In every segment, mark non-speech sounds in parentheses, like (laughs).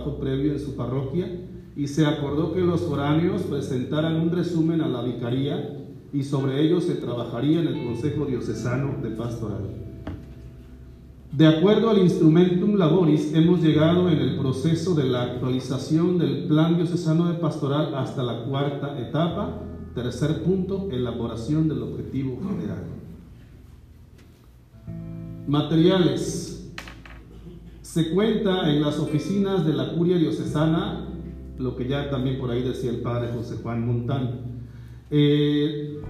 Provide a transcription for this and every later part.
trabajo previo en su parroquia y se acordó que los foráneos presentaran un resumen a la vicaría y sobre ello se trabajaría en el Consejo Diocesano de Pastoral. De acuerdo al Instrumentum Laboris, hemos llegado en el proceso de la actualización del Plan Diocesano de Pastoral hasta la cuarta etapa. Tercer punto, elaboración del objetivo general. Materiales. Se cuenta en las oficinas de la Curia Diocesana, lo que ya también por ahí decía el padre José Juan Montán. Eh,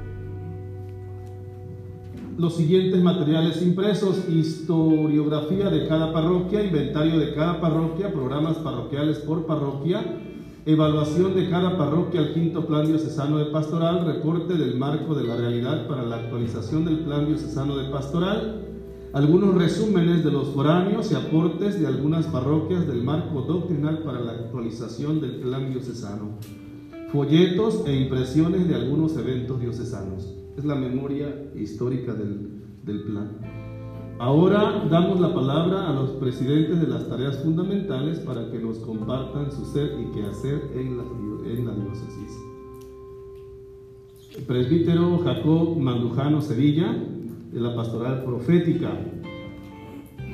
los siguientes materiales impresos, historiografía de cada parroquia, inventario de cada parroquia, programas parroquiales por parroquia, evaluación de cada parroquia al quinto plan diocesano de pastoral, reporte del marco de la realidad para la actualización del plan diocesano de pastoral, algunos resúmenes de los foráneos y aportes de algunas parroquias del marco doctrinal para la actualización del plan diocesano, folletos e impresiones de algunos eventos diocesanos es la memoria histórica del, plan. Ahora damos la palabra a los presidentes de las tareas fundamentales para que nos compartan su ser y qué hacer en la, en la diócesis. Presbítero Jacob Mandujano Sevilla, de la Pastoral Profética.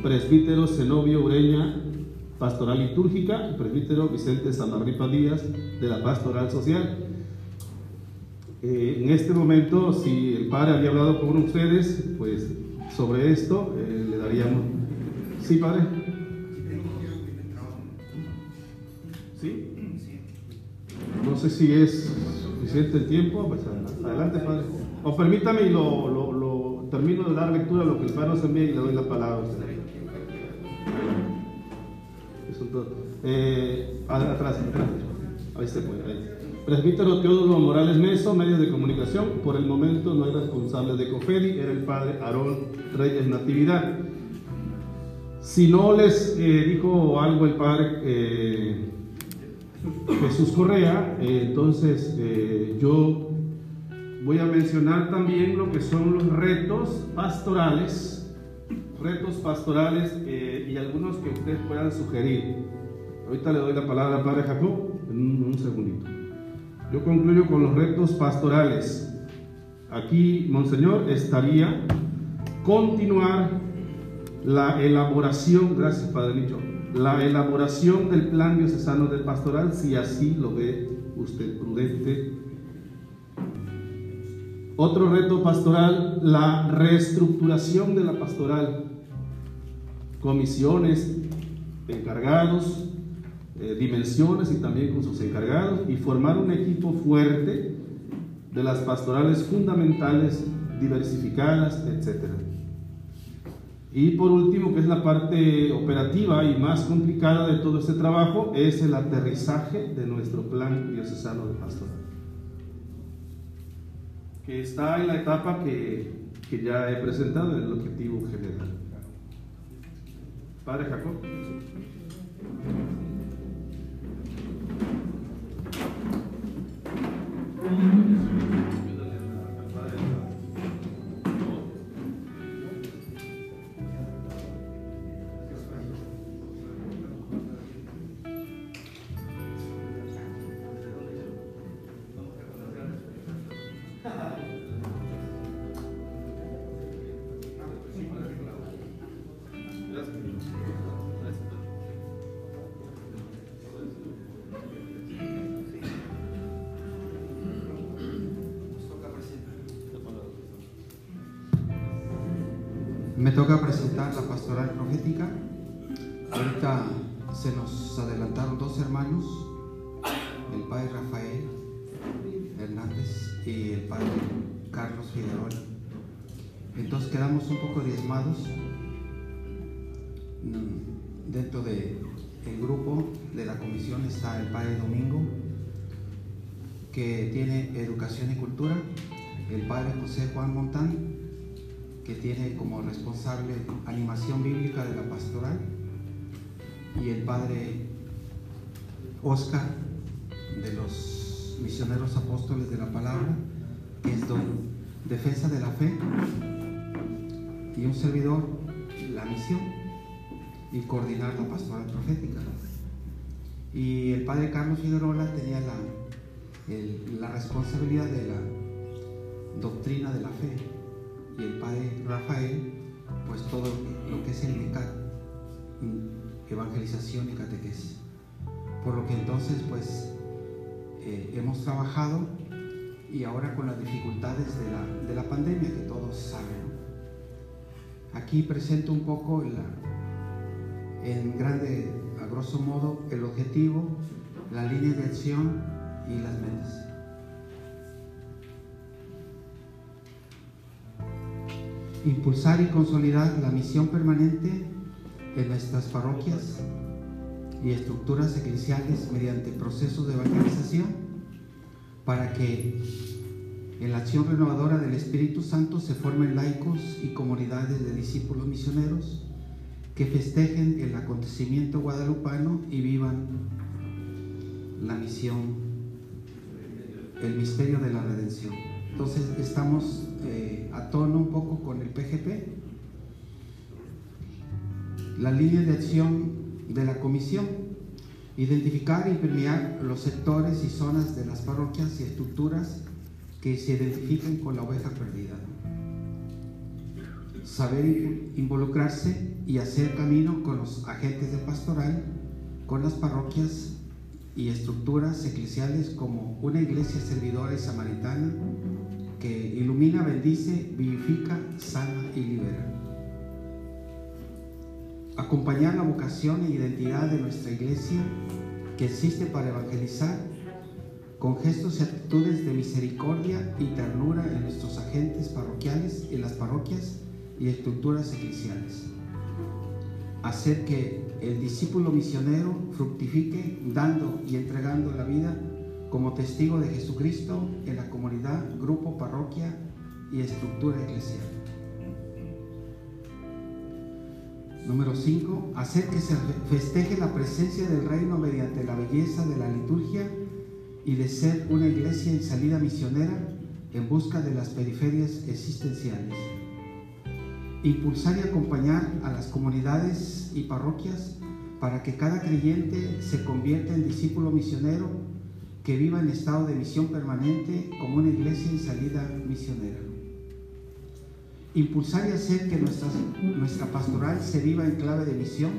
Presbítero Zenobio Ureña, Pastoral Litúrgica. presbítero Vicente Samarripa Díaz, de la Pastoral Social. Eh, en este momento, si el padre había hablado con ustedes, pues sobre esto eh, le daríamos. ¿Sí, padre? ¿Sí? No sé si es suficiente el tiempo. Pues adelante, padre. O permítame y lo, termino de dar lectura a lo que el padre nos envía y le doy la palabra a usted. Eh, atrás. Ahí se puede. Ahí. Presbítero Teodoro Morales Meso, medios de comunicación. Por el momento no hay responsable de COFEDI, era el padre Aarón Reyes Natividad. Si no les eh, dijo algo el padre eh, Jesús Correa, entonces yo voy a mencionar también lo que son los retos pastorales, retos pastorales y algunos que ustedes puedan sugerir. Ahorita le doy la palabra al padre Jacob en un segundito. Yo concluyo con los retos pastorales. Aquí, Monseñor, estaría continuar la elaboración, gracias Padre Nicho, la elaboración del plan diocesano del pastoral, si así lo ve usted prudente. Otro reto pastoral, la reestructuración de la pastoral, comisiones, encargados, eh, dimensiones y también con sus encargados y formar un equipo fuerte de las pastorales fundamentales, diversificadas, etc. Y por último, que es la parte operativa y más complicada de todo este trabajo, es el aterrizaje de nuestro plan diocesano de pastoral, que está en la etapa que, que ya he presentado en el objetivo general. Padre Jacob. Toca presentar la pastoral profética. Ahorita se nos adelantaron dos hermanos, el padre Rafael Hernández y el padre Carlos Figueroa. Entonces quedamos un poco diezmados mm, dentro del grupo de la comisión está el padre Domingo que tiene educación y cultura, el padre José Juan Montán que tiene como responsable animación bíblica de la pastoral, y el padre Oscar de los misioneros apóstoles de la palabra, que es don defensa de la fe, y un servidor, la misión y coordinar la pastoral profética. Y el padre Carlos Figueroa tenía la, la responsabilidad de la doctrina de la fe. Y el padre Rafael, pues todo lo que es el NECAT, evangelización y catequesis. Por lo que entonces, pues, eh, hemos trabajado y ahora con las dificultades de la, de la pandemia que todos saben. Aquí presento un poco en grande, a grosso modo, el objetivo, la línea de acción y las metas. Impulsar y consolidar la misión permanente en nuestras parroquias y estructuras eclesiales mediante procesos de evangelización para que en la acción renovadora del Espíritu Santo se formen laicos y comunidades de discípulos misioneros que festejen el acontecimiento guadalupano y vivan la misión, el misterio de la redención. Entonces estamos eh, un poco con el PGP. La línea de acción de la comisión, identificar y premiar los sectores y zonas de las parroquias y estructuras que se identifiquen con la oveja perdida. Saber involucrarse y hacer camino con los agentes de pastoral, con las parroquias y estructuras eclesiales como una iglesia servidora y samaritana ilumina, bendice, vivifica, sana y libera. Acompañar la vocación e identidad de nuestra iglesia que existe para evangelizar con gestos y actitudes de misericordia y ternura en nuestros agentes parroquiales, en las parroquias y estructuras eclesiales. Hacer que el discípulo misionero fructifique dando y entregando la vida como testigo de Jesucristo en la comunidad, grupo, parroquia y estructura eclesial. Número 5. Hacer que se festeje la presencia del reino mediante la belleza de la liturgia y de ser una iglesia en salida misionera en busca de las periferias existenciales. Impulsar y acompañar a las comunidades y parroquias para que cada creyente se convierta en discípulo misionero que viva en estado de misión permanente como una iglesia en salida misionera. Impulsar y hacer que nuestra, nuestra pastoral se viva en clave de misión,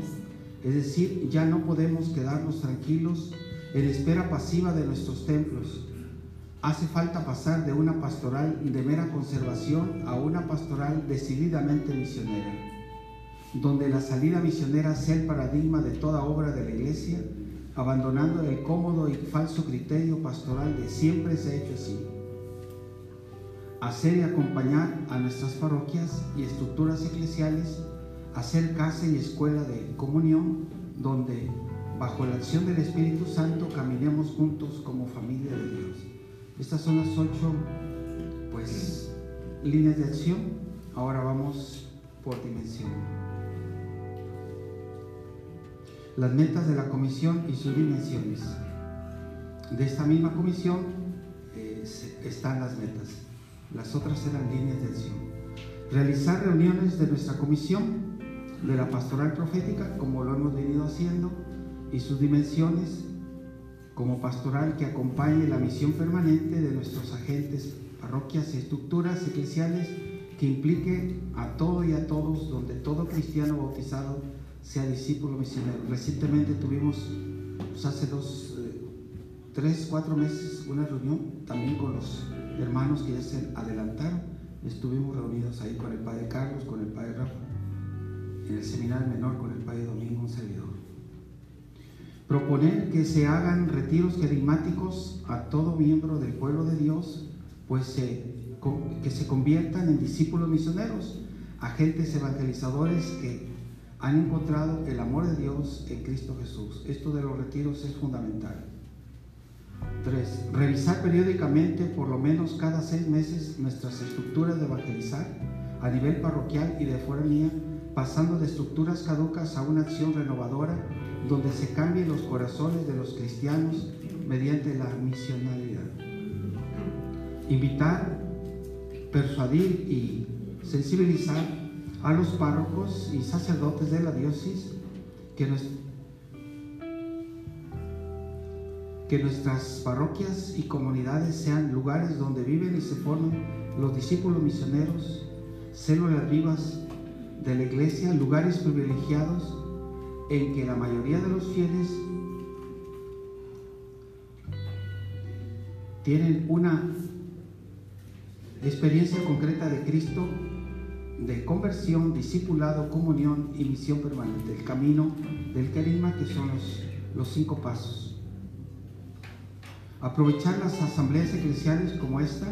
es decir, ya no podemos quedarnos tranquilos en espera pasiva de nuestros templos. Hace falta pasar de una pastoral de mera conservación a una pastoral decididamente misionera, donde la salida misionera sea el paradigma de toda obra de la iglesia, abandonando el cómodo y falso criterio pastoral de siempre se ha hecho así. Hacer y acompañar a nuestras parroquias y estructuras eclesiales, hacer casa y escuela de comunión, donde bajo la acción del Espíritu Santo caminemos juntos como familia de Dios. Estas son las ocho pues, líneas de acción. Ahora vamos por dimensión. Las metas de la comisión y sus dimensiones. De esta misma comisión eh, están las metas. Las otras eran líneas de acción. Realizar reuniones de nuestra comisión de la pastoral profética, como lo hemos venido haciendo, y sus dimensiones como pastoral que acompañe la misión permanente de nuestros agentes, parroquias y estructuras eclesiales que implique a todo y a todos, donde todo cristiano bautizado sea discípulo misionero. Recientemente tuvimos, pues, hace dos, eh, tres, cuatro meses, una reunión también con los hermanos que ya se adelantaron. Estuvimos reunidos ahí con el padre Carlos, con el padre Rafa, en el seminario menor con el padre Domingo, un servidor. Proponer que se hagan retiros carismáticos a todo miembro del pueblo de Dios, pues que se conviertan en discípulos misioneros, agentes evangelizadores que han encontrado el amor de Dios en Cristo Jesús. Esto de los retiros es fundamental. 3. Revisar periódicamente, por lo menos cada seis meses, nuestras estructuras de evangelizar a nivel parroquial y de foranía, pasando de estructuras caducas a una acción renovadora donde se cambien los corazones de los cristianos mediante la misionalidad. Invitar, persuadir y sensibilizar a los párrocos y sacerdotes de la diócesis que, que nuestras parroquias y comunidades sean lugares donde viven y se forman los discípulos misioneros, células vivas de la iglesia, lugares privilegiados en que la mayoría de los fieles tienen una experiencia concreta de Cristo, de conversión, discipulado, comunión y misión permanente, el camino del carisma que son los, los cinco pasos. Aprovechar las asambleas eclesiales como esta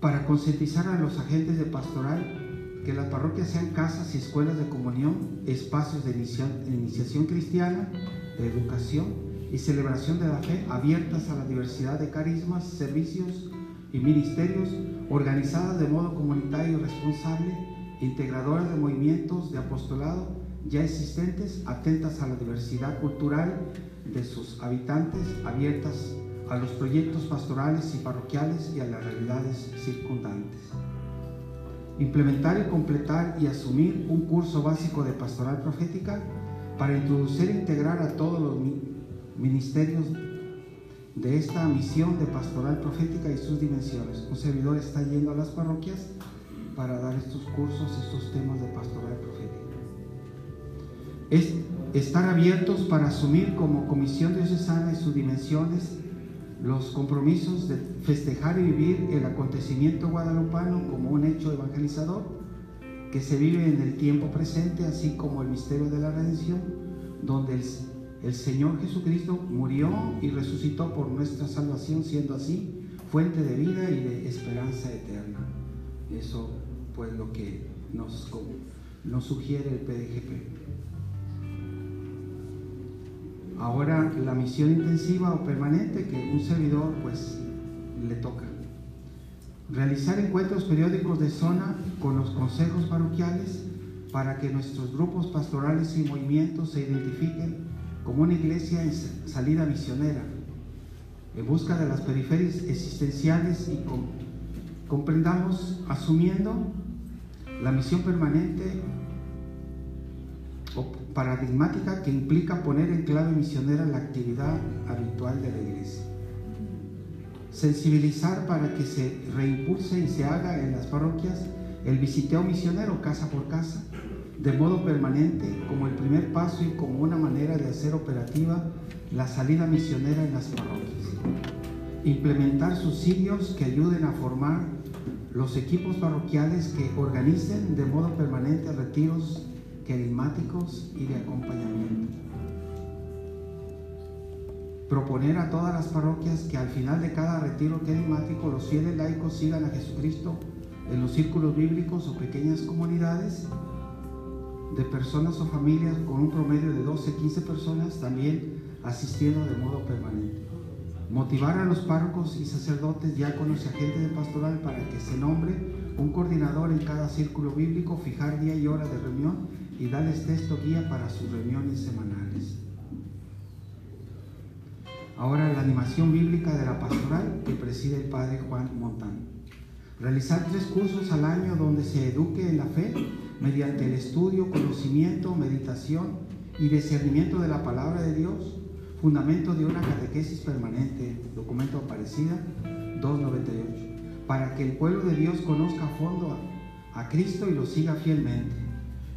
para concientizar a los agentes de pastoral que las parroquias sean casas y escuelas de comunión, espacios de iniciación cristiana, de educación y celebración de la fe abiertas a la diversidad de carismas, servicios y ministerios, organizadas de modo comunitario responsable, integradoras de movimientos de apostolado ya existentes, atentas a la diversidad cultural de sus habitantes, abiertas a los proyectos pastorales y parroquiales y a las realidades circundantes. Implementar y completar y asumir un curso básico de pastoral profética para introducir e integrar a todos los ministerios de esta misión de pastoral profética y sus dimensiones. Un servidor está yendo a las parroquias para dar estos cursos, estos temas de pastoral profética. Es estar abiertos para asumir como comisión diocesana y sus dimensiones los compromisos de festejar y vivir el acontecimiento guadalupano como un hecho evangelizador que se vive en el tiempo presente, así como el misterio de la redención, donde el, el Señor Jesucristo murió y resucitó por nuestra salvación, siendo así fuente de vida y de esperanza eterna. Eso pues lo que nos, sugiere el PDGP. Ahora la misión intensiva o permanente que un servidor pues le toca. Realizar encuentros periódicos de zona con los consejos parroquiales para que nuestros grupos pastorales y movimientos se identifiquen como una iglesia en salida misionera, en busca de las periferias existenciales y comprendamos asumiendo la misión permanente paradigmática que implica poner en clave misionera la actividad habitual de la iglesia. Sensibilizar para que se reimpulse y se haga en las parroquias el visiteo misionero casa por casa, de modo permanente como el primer paso y como una manera de hacer operativa la salida misionera en las parroquias. Implementar subsidios que ayuden a formar los equipos parroquiales que organicen de modo permanente retiros carismáticos y de acompañamiento. Proponer a todas las parroquias que al final de cada retiro carismático los fieles laicos sigan a Jesucristo en los círculos bíblicos o pequeñas comunidades de personas o familias con un promedio de 12, 15 personas también asistiendo de modo permanente. Motivar a los párrocos y sacerdotes, diáconos y agentes de pastoral para que se nombre un coordinador en cada círculo bíblico, fijar día y hora de reunión y darles texto guía para sus reuniones semanales. Ahora la animación bíblica de la pastoral que preside el padre Juan Montán. Realizar tres cursos al año donde se eduque en la fe mediante el estudio, conocimiento, meditación y discernimiento de la palabra de Dios, fundamento de una catequesis permanente, documento Aparecida 298, para que el pueblo de Dios conozca a fondo a, a Cristo y lo siga fielmente.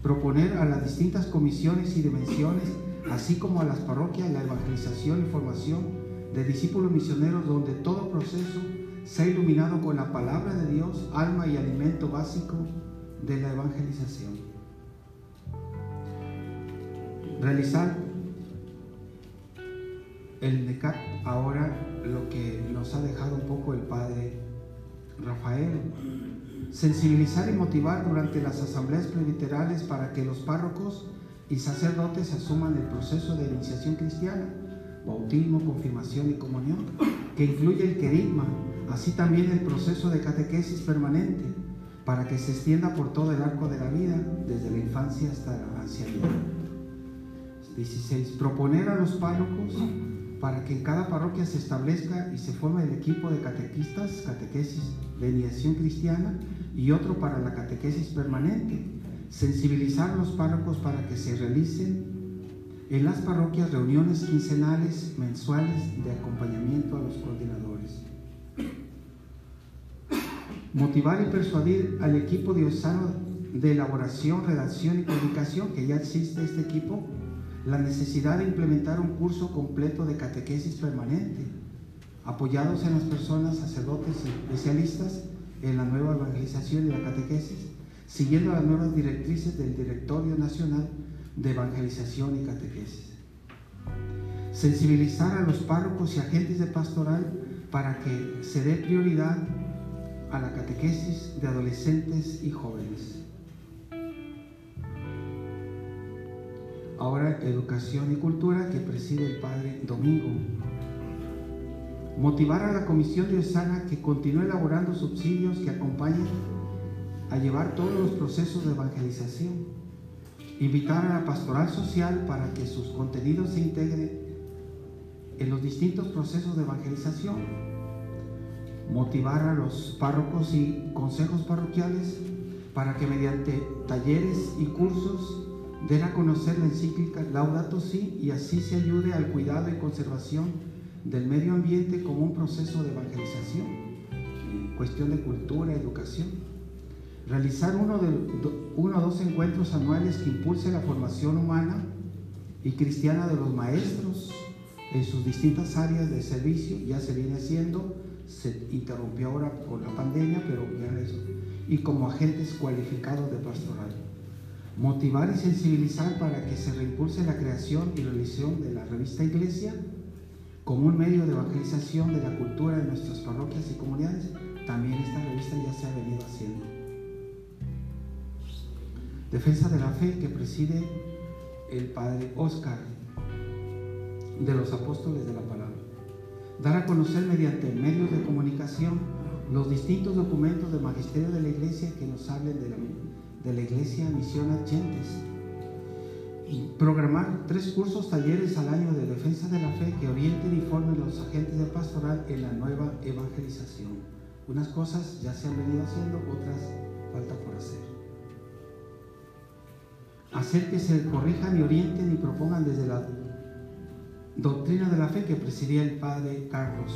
Proponer a las distintas comisiones y dimensiones, así como a las parroquias, la evangelización y formación de discípulos misioneros donde todo proceso sea iluminado con la palabra de Dios, alma y alimento básico de la evangelización. Realizar el NECAT ahora lo que nos ha dejado un poco el Padre Rafael sensibilizar y motivar durante las asambleas presbiterales para que los párrocos y sacerdotes asuman el proceso de iniciación cristiana, bautismo, confirmación y comunión, que incluye el querigma, así también el proceso de catequesis permanente, para que se extienda por todo el arco de la vida, desde la infancia hasta la ancianidad. 16. Proponer a los párrocos para que en cada parroquia se establezca y se forme el equipo de catequistas, catequesis de iniciación cristiana y otro para la catequesis permanente. Sensibilizar a los párrocos para que se realicen En las parroquias, reuniones quincenales, mensuales de acompañamiento a los coordinadores. Motivar y persuadir al equipo diocesano de elaboración, redacción y publicación, que ya existe este equipo, la necesidad de implementar un curso completo de catequesis permanente, apoyados en las personas, sacerdotes y especialistas en la nueva evangelización y la catequesis, siguiendo las nuevas directrices del Directorio Nacional de Evangelización y Catequesis. Sensibilizar a los párrocos y agentes de pastoral para que se dé prioridad a la catequesis de adolescentes y jóvenes. Ahora Educación y Cultura que preside el Padre Domingo. Motivar a la Comisión Diocesana que continúe elaborando subsidios que acompañen a llevar todos los procesos de evangelización. Invitar a la pastoral social para que sus contenidos se integren en los distintos procesos de evangelización. Motivar a los párrocos y consejos parroquiales para que mediante talleres y cursos den a conocer la encíclica Laudato Si y así se ayude al cuidado y conservación del medio ambiente como un proceso de evangelización, cuestión de cultura, educación. Realizar uno, de, uno o dos encuentros anuales que impulse la formación humana y cristiana de los maestros en sus distintas áreas de servicio, ya se viene haciendo, se interrumpió ahora por la pandemia, pero ya eso, y como agentes cualificados de pastoral motivar y sensibilizar para que se reimpulse la creación y realización de la revista Iglesia como un medio de evangelización de la cultura de nuestras parroquias y comunidades. También esta revista ya se ha venido haciendo. Defensa de la fe que preside el padre Oscar de los apóstoles de la palabra. Dar a conocer mediante medios de comunicación los distintos documentos del magisterio de la iglesia que nos hablen de la Iglesia Misión Agentes. Programar tres cursos talleres al año de defensa de la fe que orienten y formen los agentes de pastoral en la nueva evangelización. Unas cosas ya se han venido haciendo, otras falta por hacer. Hacer que se corrijan y orienten y propongan desde la doctrina de la fe que presidía el padre Carlos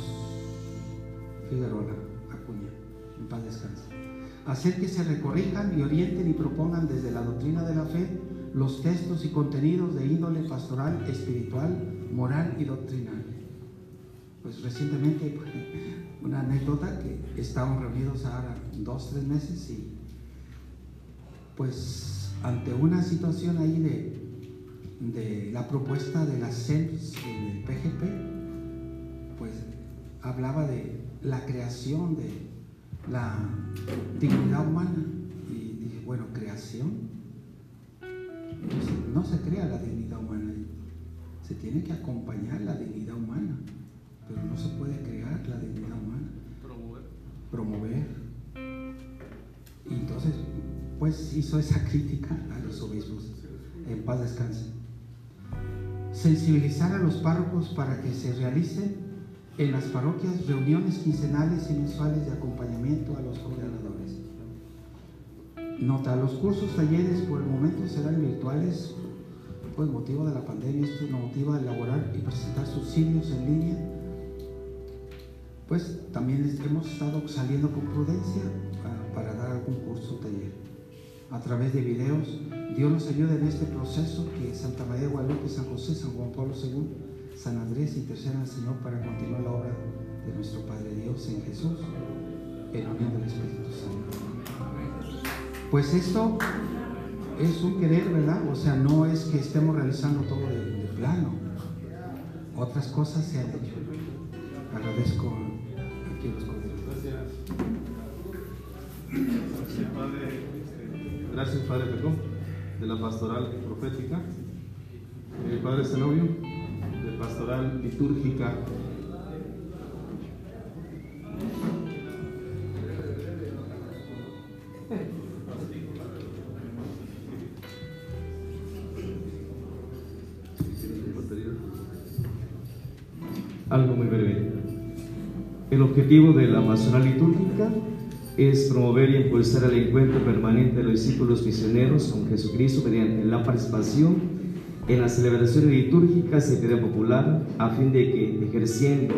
Figueroa Acuña. En paz descanse hacer que se recorrijan y orienten y propongan desde la doctrina de la fe los textos y contenidos de índole pastoral, espiritual, moral y doctrinal. Pues recientemente, (laughs) una anécdota que estábamos reunidos ahora dos, tres meses y pues ante una situación ahí de, de la propuesta de la CENS del PGP, pues hablaba de la creación de la dignidad humana. Y dije, bueno, creación. no se crea la dignidad humana, se tiene que acompañar la dignidad humana, pero no se puede crear la dignidad humana. Promover. Promover. Y entonces, pues hizo esa (laughs) crítica a los obispos. En paz descanse. Sensibilizar a los párrocos para que se realicen en las parroquias reuniones quincenales y mensuales de acompañamiento a los coordinadores. Nota, los cursos, talleres por el momento serán virtuales, pues motivo de la pandemia, esto nos motiva a elaborar y presentar subsidios en línea. Pues también hemos estado saliendo con prudencia para, dar algún curso taller. A través de videos, Dios nos ayude en este proceso que Santa María de Guadalupe, San José, San Juan Pablo II San Andrés interceda al Señor para continuar la obra de nuestro Padre Dios en Jesús, en unión del Espíritu Santo. Pues esto es un querer, ¿verdad? O sea, no es que estemos realizando todo de, plano. Otras cosas se han hecho. Agradezco aquí los Gracias, Padre Pecó, de la pastoral profética. El Padre Zenobio pastoral litúrgica. Algo muy breve. El objetivo de la pastoral litúrgica es promover y impulsar el encuentro permanente de los discípulos misioneros con Jesucristo mediante la participación en las celebraciones litúrgicas y piedad popular, a fin de que, ejerciendo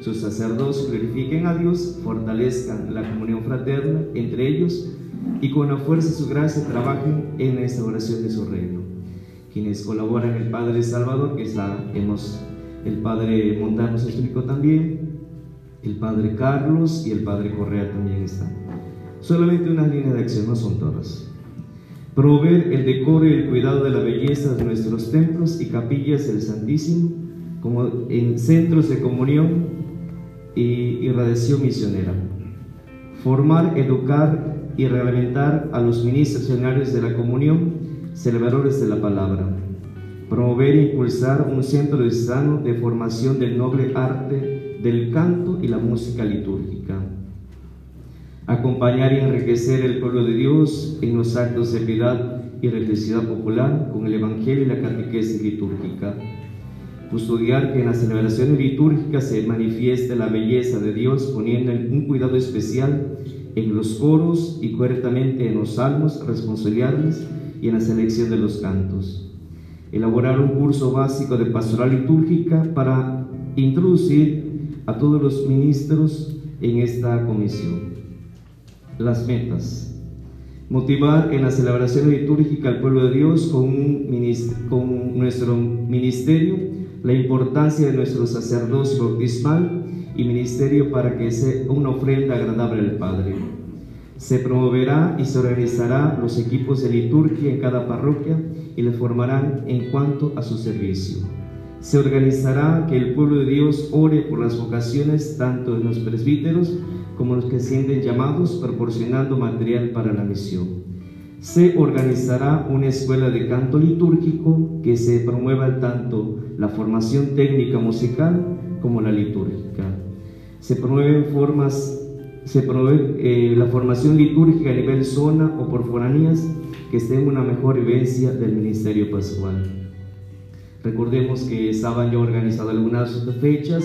sus sacerdotes, glorifiquen a Dios, fortalezcan la comunión fraterna entre ellos y con la fuerza de su gracia trabajen en la instauración de su reino. Quienes colaboran, el Padre Salvador, que está, hemos, el Padre Montano se explicó también, el Padre Carlos y el Padre Correa también están. Solamente unas líneas de acción, no son todas. Promover el decoro y el cuidado de la belleza de nuestros templos y capillas del Santísimo como en centros de comunión y, radiación misionera, formar, educar y reglamentar a los ministros de la comunión, celebradores de la palabra, promover e impulsar un centro de sano de formación del noble arte del canto y la música litúrgica acompañar y enriquecer el pueblo de Dios en los actos de piedad y religiosidad popular con el Evangelio y la catequesis litúrgica. Custodiar que en las celebraciones litúrgicas se manifieste la belleza de Dios poniendo un cuidado especial en los coros y correctamente en los salmos responsoriales y en la selección de los cantos. Elaborar un curso básico de pastoral litúrgica para introducir a todos los ministros en esta comisión las metas. Motivar en la celebración litúrgica al pueblo de Dios con, con nuestro ministerio la importancia de nuestro sacerdocio bautismal y ministerio para que sea una ofrenda agradable al Padre. Se promoverá y se organizará los equipos de liturgia en cada parroquia y le formarán en cuanto a su servicio. Se organizará que el pueblo de Dios ore por las vocaciones tanto de los presbíteros como los que sienten llamados, proporcionando material para la misión. Se organizará una escuela de canto litúrgico que se promueva tanto la formación técnica musical como la litúrgica. Se promueven formas se promueve eh, la formación litúrgica a nivel zona o por foranías que estén una mejor vivencia del ministerio pascual. Recordemos que estaban ya organizadas algunas fechas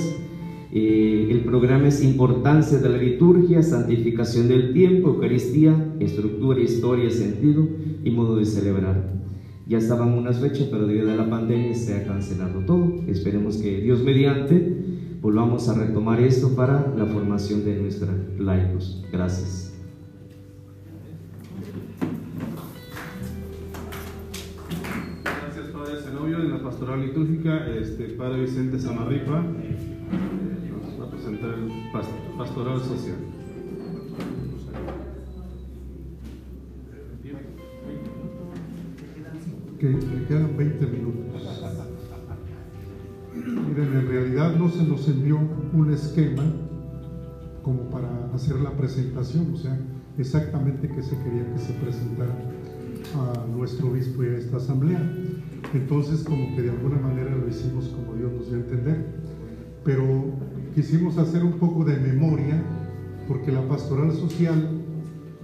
eh, el programa es Importancia de la Liturgia, Santificación del Tiempo, Eucaristía, Estructura, Historia, Sentido y Modo de Celebrar. Ya estaban unas fechas, pero debido a la pandemia se ha cancelado todo. Esperemos que Dios mediante volvamos a retomar esto para la formación de nuestra laicos. Gracias. Gracias, pastoral litúrgica, este, Padre Vicente Samarripa pastoral social. Que me quedan 20 minutos. Miren, en realidad no se nos envió un esquema como para hacer la presentación, o sea, exactamente qué se quería que se presentara a nuestro obispo y a esta asamblea. Entonces, como que de alguna manera lo hicimos como Dios nos dio a entender. Pero quisimos hacer un poco de memoria, porque la pastoral social,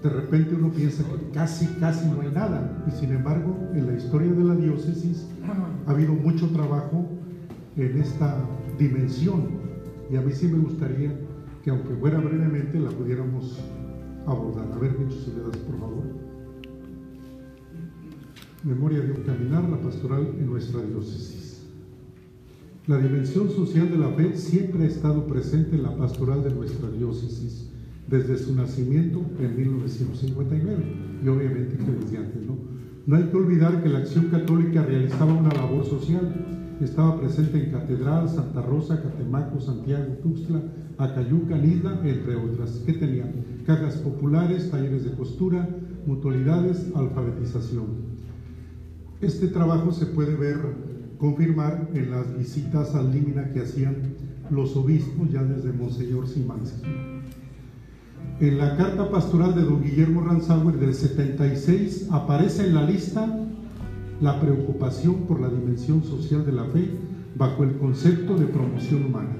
de repente uno piensa que casi, casi no hay nada, y sin embargo, en la historia de la diócesis ha habido mucho trabajo en esta dimensión, y a mí sí me gustaría que aunque fuera brevemente, la pudiéramos abordar. A ver, gracias, por favor. Memoria de un caminar, la pastoral en nuestra diócesis. La dimensión social de la fe siempre ha estado presente en la pastoral de nuestra diócesis desde su nacimiento en 1959 y obviamente que desde antes, ¿no? No hay que olvidar que la acción católica realizaba una labor social. Estaba presente en Catedral, Santa Rosa, Catemaco, Santiago, Tuxtla, Acayuca, Nida, entre otras. ¿Qué tenían? Cajas populares, talleres de costura, mutualidades, alfabetización. Este trabajo se puede ver confirmar en las visitas al límina que hacían los obispos ya desde Monseñor Simansky. En la carta pastoral de don Guillermo Ranzauer del 76 aparece en la lista la preocupación por la dimensión social de la fe bajo el concepto de promoción humana.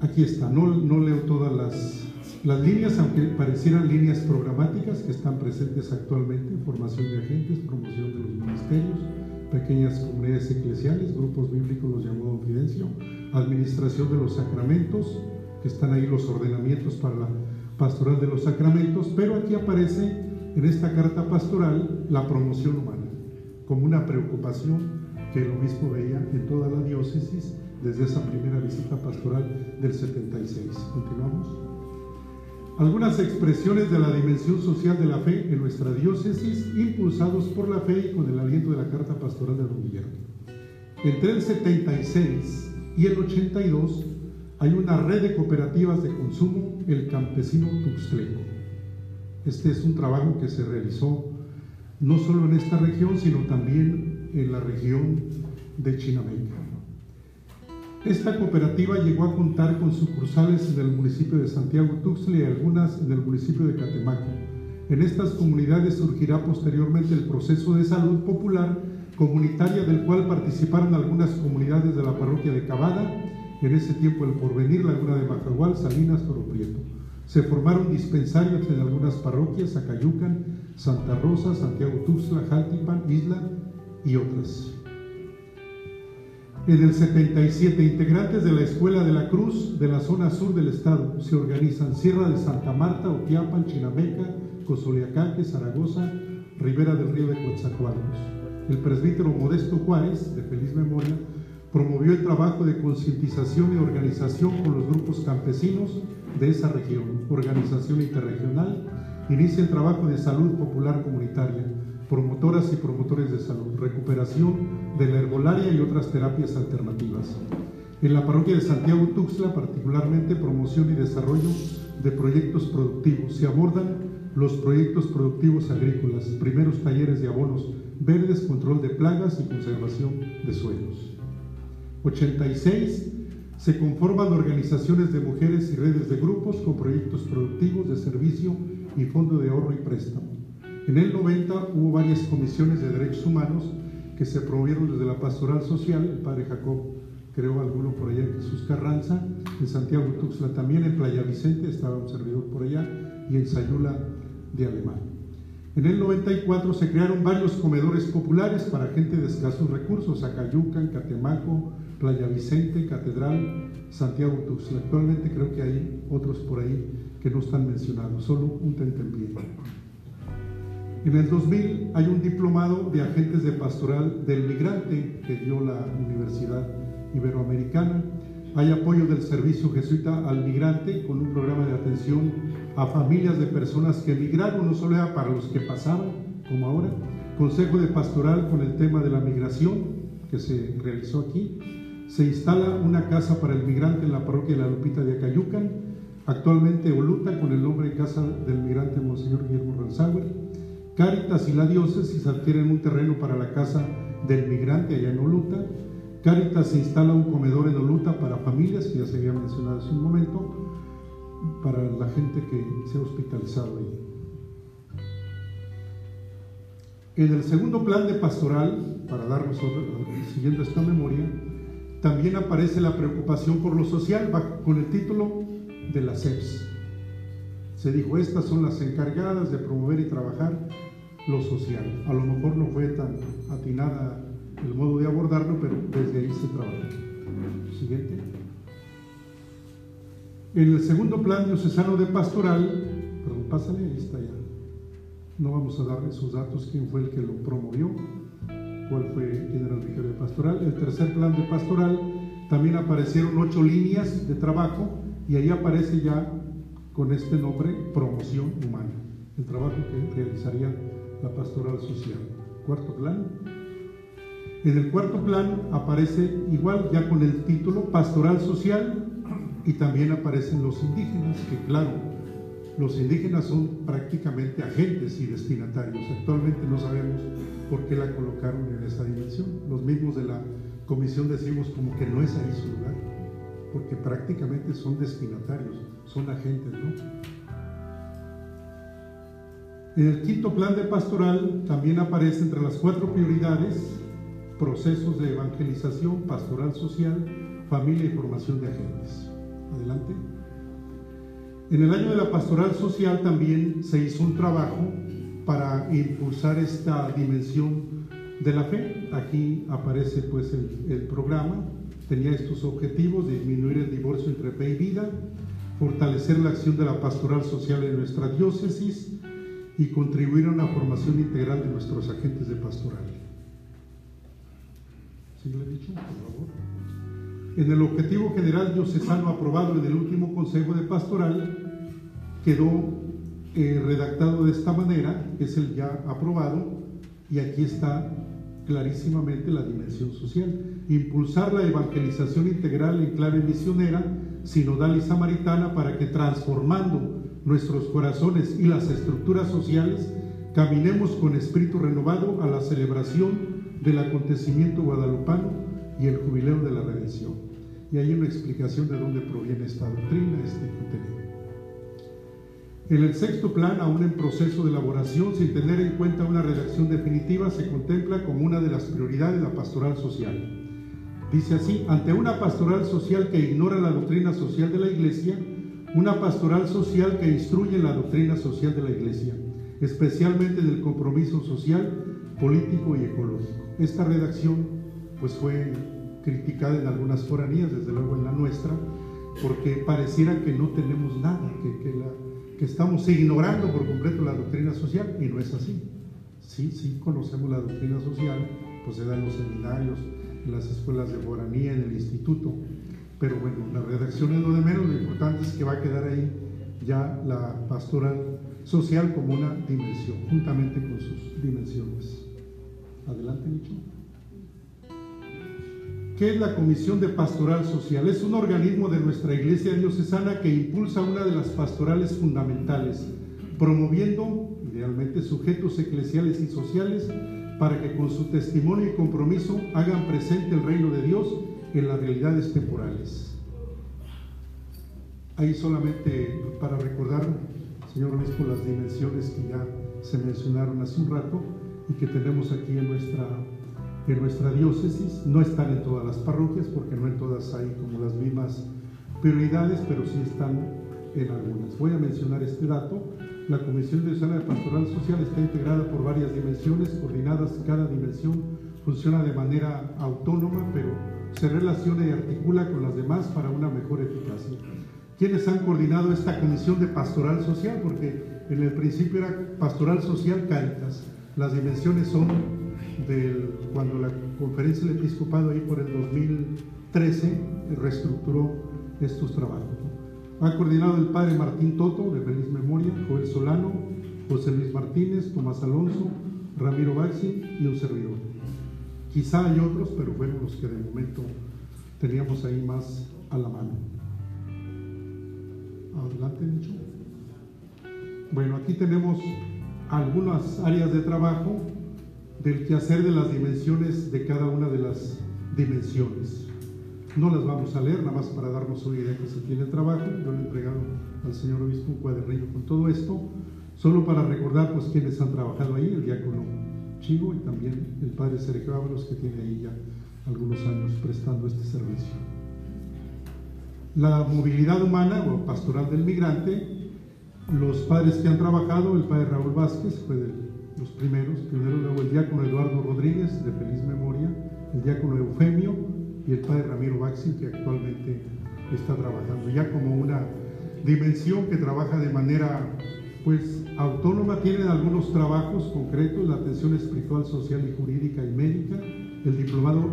Aquí está, no, no leo todas las las líneas, aunque parecieran líneas programáticas que están presentes actualmente, formación de agentes, promoción de los ministerios, pequeñas comunidades eclesiales, grupos bíblicos los llamó Fidencio, administración de los sacramentos, que están ahí los ordenamientos para la pastoral de los sacramentos, pero aquí aparece en esta carta pastoral la promoción humana como una preocupación que el obispo veía en toda la diócesis desde esa primera visita pastoral del 76. Continuamos. Algunas expresiones de la dimensión social de la fe en nuestra diócesis, impulsados por la fe y con el aliento de la Carta Pastoral de Don Guillermo. Entre el 76 y el 82 hay una red de cooperativas de consumo, el campesino Tuxtleco. Este es un trabajo que se realizó no solo en esta región, sino también en la región de Chinameca. Esta cooperativa llegó a contar con sucursales en el municipio de Santiago Tuxtla y algunas en el municipio de Catemaco. En estas comunidades surgirá posteriormente el proceso de salud popular comunitaria del cual participaron algunas comunidades de la parroquia de Cavada, en ese tiempo el Porvenir, Laguna de Majagual, Salinas, Toro Prieto. Se formaron dispensarios en algunas parroquias, Acayucan, Santa Rosa, Santiago Tuxtla, Jaltipan, Isla y otras. En el 77, integrantes de la Escuela de la Cruz de la zona sur del estado se organizan Sierra de Santa Marta, Otiapan, Chinameca, Cozoleacaque, Zaragoza, Ribera del Río de Coatzacoalcos. El presbítero Modesto Juárez, de feliz memoria, promovió el trabajo de concientización y organización con los grupos campesinos de esa región, organización interregional, inicia el trabajo de salud popular comunitaria, promotoras y promotores de salud, recuperación de la herbolaria y otras terapias alternativas. En la parroquia de Santiago Tuxtla, particularmente promoción y desarrollo de proyectos productivos. Se abordan los proyectos productivos agrícolas, primeros talleres de abonos verdes, control de plagas y conservación de suelos. 86. Se conforman organizaciones de mujeres y redes de grupos con proyectos productivos de servicio y fondo de ahorro y préstamo. En el 90 hubo varias comisiones de derechos humanos que se promovieron desde la pastoral social, el padre Jacob creó alguno por allá, Jesús Carranza, en Santiago Tuxtla también, en Playa Vicente estaba un servidor por allá y en Sayula de Alemán. En el 94 se crearon varios comedores populares para gente de escasos recursos, Acayucan, Catemaco, Playa Vicente, Catedral, Santiago Tuxtla. Actualmente creo que hay otros por ahí que no están mencionados, solo un tentempié. En el 2000 hay un diplomado de agentes de pastoral del migrante que dio la Universidad Iberoamericana. Hay apoyo del Servicio Jesuita al Migrante con un programa de atención a familias de personas que emigraron, no solo era para los que pasaban, como ahora. Consejo de Pastoral con el tema de la migración que se realizó aquí. Se instala una casa para el migrante en la parroquia de la Lupita de Acayucan, actualmente Oluta con el nombre de Casa del Migrante Monseñor Guillermo Ranzauer Cáritas y la diócesis adquieren un terreno para la casa del migrante allá en Oluta. Cáritas se instala un comedor en Oluta para familias, que ya se había mencionado hace un momento, para la gente que se ha hospitalizado ahí. En el segundo plan de pastoral, para darnos siguiendo esta memoria, también aparece la preocupación por lo social con el título de la CEPS. Se dijo, estas son las encargadas de promover y trabajar lo social. A lo mejor no fue tan atinada el modo de abordarlo, pero desde ahí se trabaja. Siguiente. En el segundo plan diocesano de pastoral, perdón, pásale, ahí está ya. No vamos a darle esos datos, quién fue el que lo promovió, cuál fue quién era el vicario de pastoral. El tercer plan de pastoral también aparecieron ocho líneas de trabajo y ahí aparece ya con este nombre promoción humana, el trabajo que realizaría la pastoral social. Cuarto plan. En el cuarto plan aparece igual ya con el título pastoral social y también aparecen los indígenas, que claro, los indígenas son prácticamente agentes y destinatarios. Actualmente no sabemos por qué la colocaron en esa dimensión. Los mismos de la comisión decimos como que no es ahí su lugar, porque prácticamente son destinatarios, son agentes, ¿no? En el quinto plan de pastoral también aparece entre las cuatro prioridades procesos de evangelización, pastoral social, familia y formación de agentes. Adelante. En el año de la pastoral social también se hizo un trabajo para impulsar esta dimensión de la fe. Aquí aparece pues el, el programa. Tenía estos objetivos, disminuir el divorcio entre fe y vida, fortalecer la acción de la pastoral social en nuestra diócesis, y contribuir a una formación integral de nuestros agentes de pastoral. ¿Sí le he dicho, por favor? En el objetivo general diocesano aprobado en el último Consejo de Pastoral, quedó eh, redactado de esta manera, que es el ya aprobado, y aquí está clarísimamente la dimensión social. Impulsar la evangelización integral en clave misionera, sinodal y samaritana para que transformando nuestros corazones y las estructuras sociales, caminemos con espíritu renovado a la celebración del acontecimiento guadalupano y el jubileo de la redención. Y hay una explicación de dónde proviene esta doctrina, este contenido. En el sexto plan, aún en proceso de elaboración, sin tener en cuenta una redacción definitiva, se contempla como una de las prioridades la pastoral social. Dice así, ante una pastoral social que ignora la doctrina social de la Iglesia, una pastoral social que instruye la doctrina social de la Iglesia, especialmente del compromiso social, político y ecológico. Esta redacción pues fue criticada en algunas foranías, desde luego en la nuestra, porque pareciera que no tenemos nada, que, que estamos ignorando por completo la doctrina social y no es así. Sí, sí conocemos la doctrina social, pues se da en los seminarios, en las escuelas de foranía, en el instituto, pero bueno, la redacción es lo de menos, lo importante es que va a quedar ahí ya la pastoral social como una dimensión, juntamente con sus dimensiones. Adelante, Micho. ¿Qué es la Comisión de Pastoral Social? Es un organismo de nuestra Iglesia Diocesana que impulsa una de las pastorales fundamentales, promoviendo, idealmente, sujetos eclesiales y sociales para que con su testimonio y compromiso hagan presente el reino de Dios en las realidades temporales. Ahí solamente para recordar, señor obispo, las dimensiones que ya se mencionaron hace un rato y que tenemos aquí en nuestra en nuestra diócesis. No están en todas las parroquias porque no en todas hay como las mismas prioridades, pero sí están en algunas. Voy a mencionar este dato. La Comisión de de Pastoral Social está integrada por varias dimensiones, coordinadas cada dimensión, funciona de manera autónoma, pero se relaciona y articula con las demás para una mejor eficacia. ¿Quiénes han coordinado esta Comisión de Pastoral Social? Porque en el principio era Pastoral Social Caritas. Las dimensiones son del, cuando la conferencia del episcopado ahí por el 2013 reestructuró estos trabajos. Ha coordinado el padre Martín Toto, de feliz memoria, Joel Solano, José Luis Martínez, Tomás Alonso, Ramiro Baxi y un servidor. Quizá hay otros, pero fueron los que de momento teníamos ahí más a la mano. Adelante, Nicho. Bueno, aquí tenemos algunas áreas de trabajo del quehacer de las dimensiones de cada una de las dimensiones. No las vamos a leer, nada más para darnos una idea que se tiene el trabajo. Yo le he entregado al señor obispo un cuadernillo con todo esto, solo para recordar pues quienes han trabajado ahí, el diácono Chivo y también el padre Sergio Ábalos, que tiene ahí ya algunos años prestando este servicio. La movilidad humana o pastoral del migrante, los padres que han trabajado, el padre Raúl Vázquez fue del los primeros, primero luego el diácono Eduardo Rodríguez, de feliz memoria, el diácono Eufemio y el padre Ramiro Baxi, que actualmente está trabajando ya como una dimensión que trabaja de manera pues autónoma, tienen algunos trabajos concretos, la atención espiritual, social y jurídica y médica, el diplomado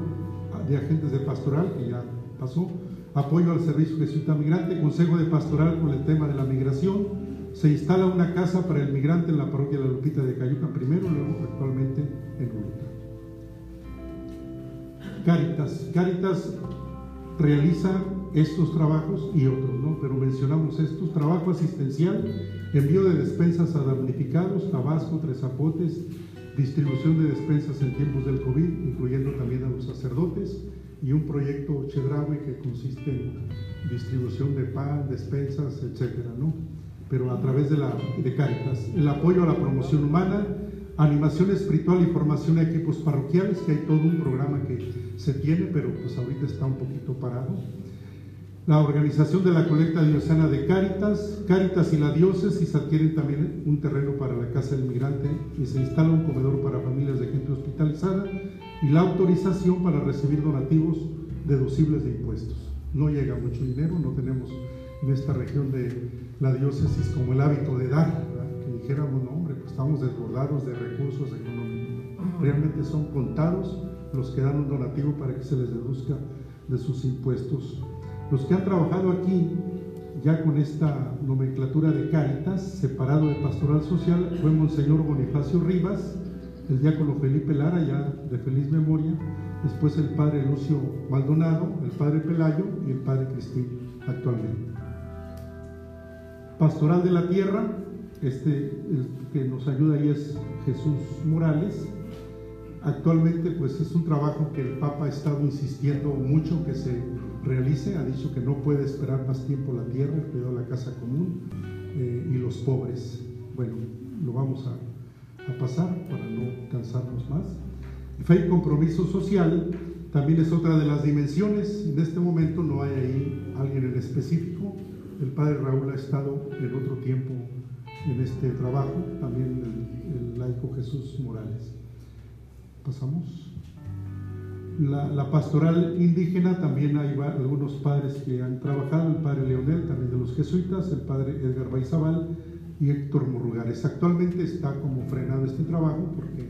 de agentes de pastoral, que ya pasó, apoyo al servicio ciudad migrante, consejo de pastoral con el tema de la migración, se instala una casa para el migrante en la parroquia de la Lupita de Cayuca primero, luego actualmente en Lupita. Caritas. Caritas realiza estos trabajos y otros, ¿no? Pero mencionamos estos, trabajo asistencial, envío de despensas a damnificados, Tabasco, Tres Zapotes, distribución de despensas en tiempos del COVID, incluyendo también a los sacerdotes, y un proyecto Chedraui que consiste en distribución de pan, despensas, etcétera, ¿no? pero a través de, la, de Caritas. El apoyo a la promoción humana, animación espiritual y formación de equipos parroquiales, que hay todo un programa que se tiene, pero pues ahorita está un poquito parado. La organización de la colecta diocesana de Caritas, Caritas y la diócesis adquieren también un terreno para la casa del migrante y se instala un comedor para familias de gente hospitalizada y la autorización para recibir donativos deducibles de impuestos. No llega mucho dinero, no tenemos en esta región de la diócesis como el hábito de dar, que dijéramos, no hombre, pues estamos desbordados de recursos económicos. Realmente son contados los que dan un donativo para que se les deduzca de sus impuestos. Los que han trabajado aquí ya con esta nomenclatura de Cáritas, separado de Pastoral Social, fue Monseñor Bonifacio Rivas, el diácono Felipe Lara, ya de feliz memoria, después el padre Lucio Maldonado, el padre Pelayo y el padre Cristín actualmente. Pastoral de la Tierra, este el que nos ayuda ahí es Jesús Morales. Actualmente pues es un trabajo que el Papa ha estado insistiendo mucho que se realice, ha dicho que no puede esperar más tiempo la tierra, el cuidado de la casa común eh, y los pobres. Bueno, lo vamos a, pasar para no cansarnos más. Fe y compromiso social también es otra de las dimensiones. En este momento no hay ahí alguien en específico. El padre Raúl ha estado en otro tiempo en este trabajo, también el laico Jesús Morales. Pasamos. La, pastoral indígena también hay algunos padres que han trabajado, el padre Leonel, también de los jesuitas, el padre Edgar Baizabal y Héctor Murrugares. Actualmente está como frenado este trabajo porque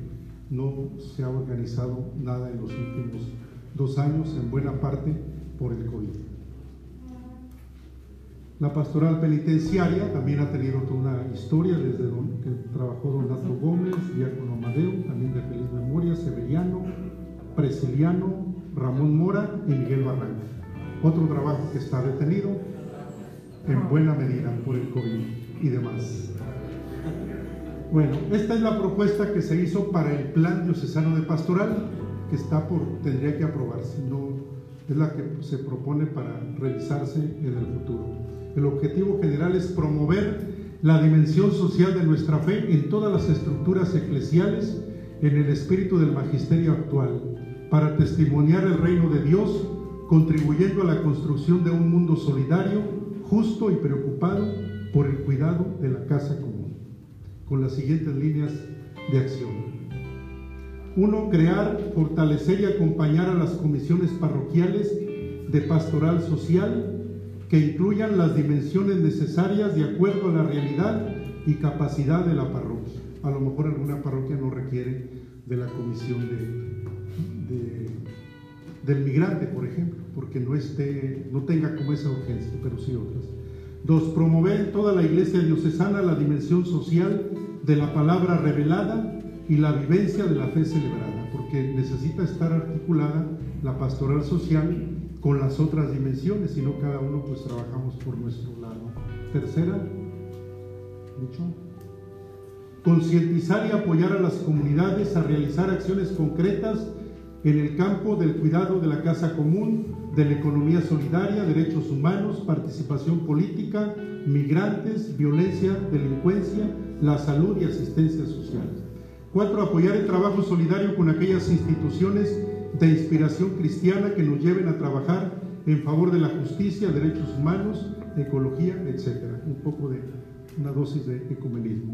no se ha organizado nada en los últimos dos años, en buena parte por el COVID. La pastoral penitenciaria también ha tenido toda una historia desde donde trabajó don Nato Gómez, Diácono Amadeo, también de feliz memoria, Severiano, Presiliano, Ramón Mora y Miguel Barranca. Otro trabajo que está detenido en buena medida por el COVID y demás. Bueno, esta es la propuesta que se hizo para el plan diocesano de pastoral, que está por, tendría que aprobarse, no es la que se propone para realizarse en el futuro. El objetivo general es promover la dimensión social de nuestra fe en todas las estructuras eclesiales en el espíritu del magisterio actual, para testimoniar el reino de Dios, contribuyendo a la construcción de un mundo solidario, justo y preocupado por el cuidado de la casa común con las siguientes líneas de acción. Uno, crear, fortalecer y acompañar a las comisiones parroquiales de pastoral social que incluyan las dimensiones necesarias de acuerdo a la realidad y capacidad de la parroquia. A lo mejor alguna parroquia no requiere de la comisión de, de, del migrante, por ejemplo, porque no, esté, no tenga como esa urgencia, pero sí otras. Dos, promover en toda la iglesia diocesana la dimensión social de la palabra revelada y la vivencia de la fe celebrada, porque necesita estar articulada la pastoral social con las otras dimensiones, y no cada uno pues trabajamos por nuestro lado. Tercera, dicho, concientizar y apoyar a las comunidades a realizar acciones concretas en el campo del cuidado de la casa común, de la economía solidaria, derechos humanos, participación política, migrantes, violencia, delincuencia, la salud y asistencia social. Cuatro, apoyar el trabajo solidario con aquellas instituciones de inspiración cristiana que nos lleven a trabajar en favor de la justicia, derechos humanos, ecología, etc. Un poco de una dosis de ecumenismo.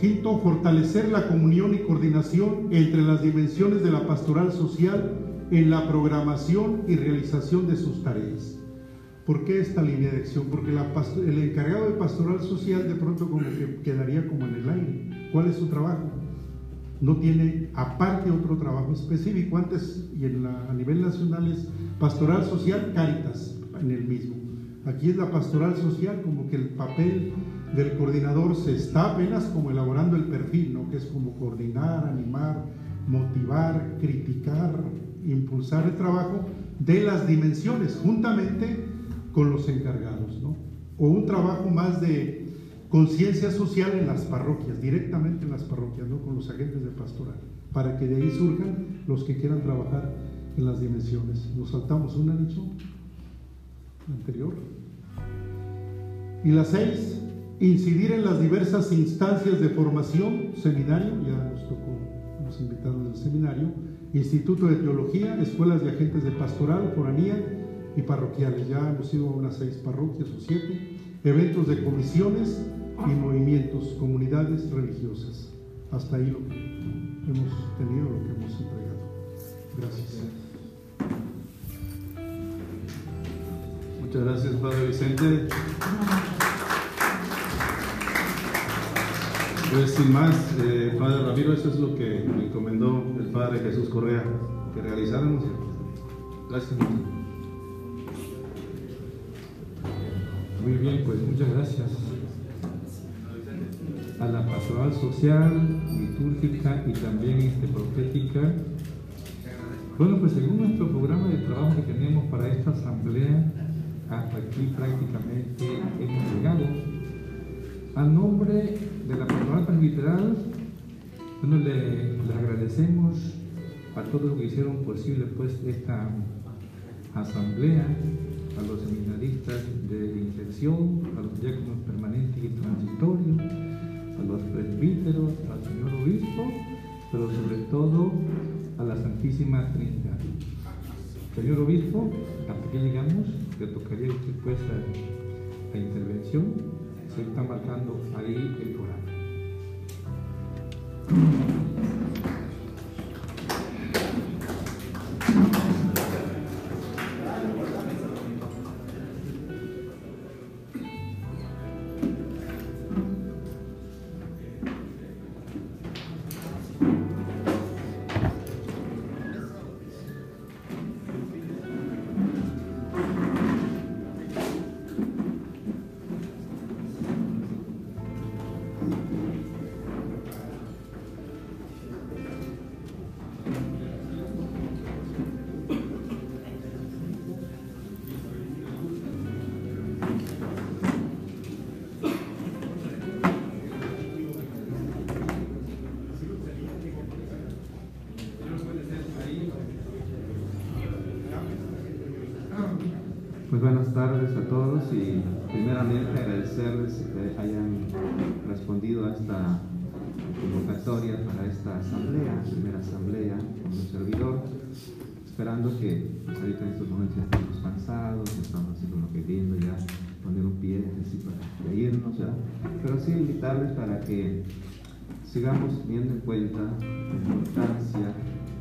Quinto, fortalecer la comunión y coordinación entre las dimensiones de la pastoral social en la programación y realización de sus tareas. ¿Por qué esta línea de acción? Porque el encargado de pastoral social de pronto como que quedaría como en el aire. ¿Cuál es su trabajo? No tiene aparte otro trabajo específico. Antes y a nivel nacional es pastoral social, Cáritas, en el mismo. Aquí es la pastoral social, como que el papel del coordinador se está apenas como elaborando el perfil, ¿no? que es como coordinar, animar, motivar, criticar, impulsar el trabajo de las dimensiones, juntamente con los encargados, ¿no? o un trabajo más de conciencia social en las parroquias, directamente en las parroquias, ¿no? con los agentes de pastoral, para que de ahí surjan los que quieran trabajar en las dimensiones. Nos saltamos una, dicho anterior. Y la seis, incidir en las diversas instancias de formación, seminario, ya nos tocó, nos invitaron al seminario, Instituto de Teología, escuelas de agentes de pastoral, foranía y parroquiales. Ya hemos ido a unas seis parroquias o siete, eventos de comisiones y movimientos, comunidades religiosas. Hasta ahí lo que hemos tenido, lo que hemos entregado. Gracias. Muchas gracias, Padre Vicente. Pues sin más, eh, Padre Ramiro, eso es lo que me encomendó el Padre Jesús Correa, que realizáramos. Gracias. Muy bien, pues muchas gracias a la pastoral social, litúrgica y también este, profética. Bueno, pues según nuestro programa de trabajo que tenemos para esta asamblea, hasta aquí prácticamente hemos llegado. A nombre de la pastoral presbiteral, bueno, le, le agradecemos a todos los que hicieron posible pues esta asamblea, a los seminaristas de inserción, a los diáconos permanentes y transitorios, a los presbíteros, al señor obispo, pero sobre todo a la Santísima Trinidad. Señor obispo, hasta que llegamos, le tocaría usted pues la intervención. Se está marcando ahí el programa. Pues buenas tardes a todos y primeramente agradecerles que hayan respondido a esta convocatoria para esta asamblea, primera asamblea con un servidor, esperando que pues ahorita en estos momentos ya estamos cansados, estamos así como que viendo ya poner un pie así para irnos ya, pero sí invitarles para que sigamos teniendo en cuenta la importancia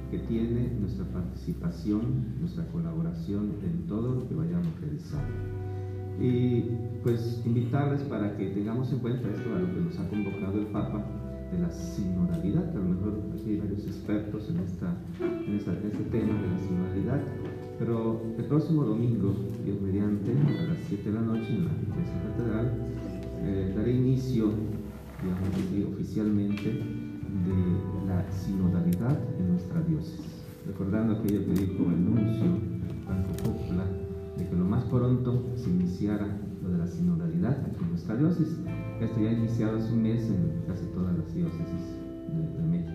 que tiene nuestra participación, nuestra colaboración en todo lo que vayamos a realizar. Y pues invitarles para que tengamos en cuenta esto a lo que nos ha convocado el Papa de la sinodalidad, que a lo mejor aquí hay varios expertos en, esta, en, esta, en este tema de la sinodalidad, pero el próximo domingo, Dios mediante, a las 7 de la noche en la iglesia catedral, eh, daré inicio, digamos así, oficialmente de la sinodalidad en nuestra diócesis. Recordando aquello que dijo el nuncio Franco Coppola, de que lo más pronto se iniciara lo de la sinodalidad en nuestra diócesis. Esto ya ha iniciado hace un mes en casi todas las diócesis de México.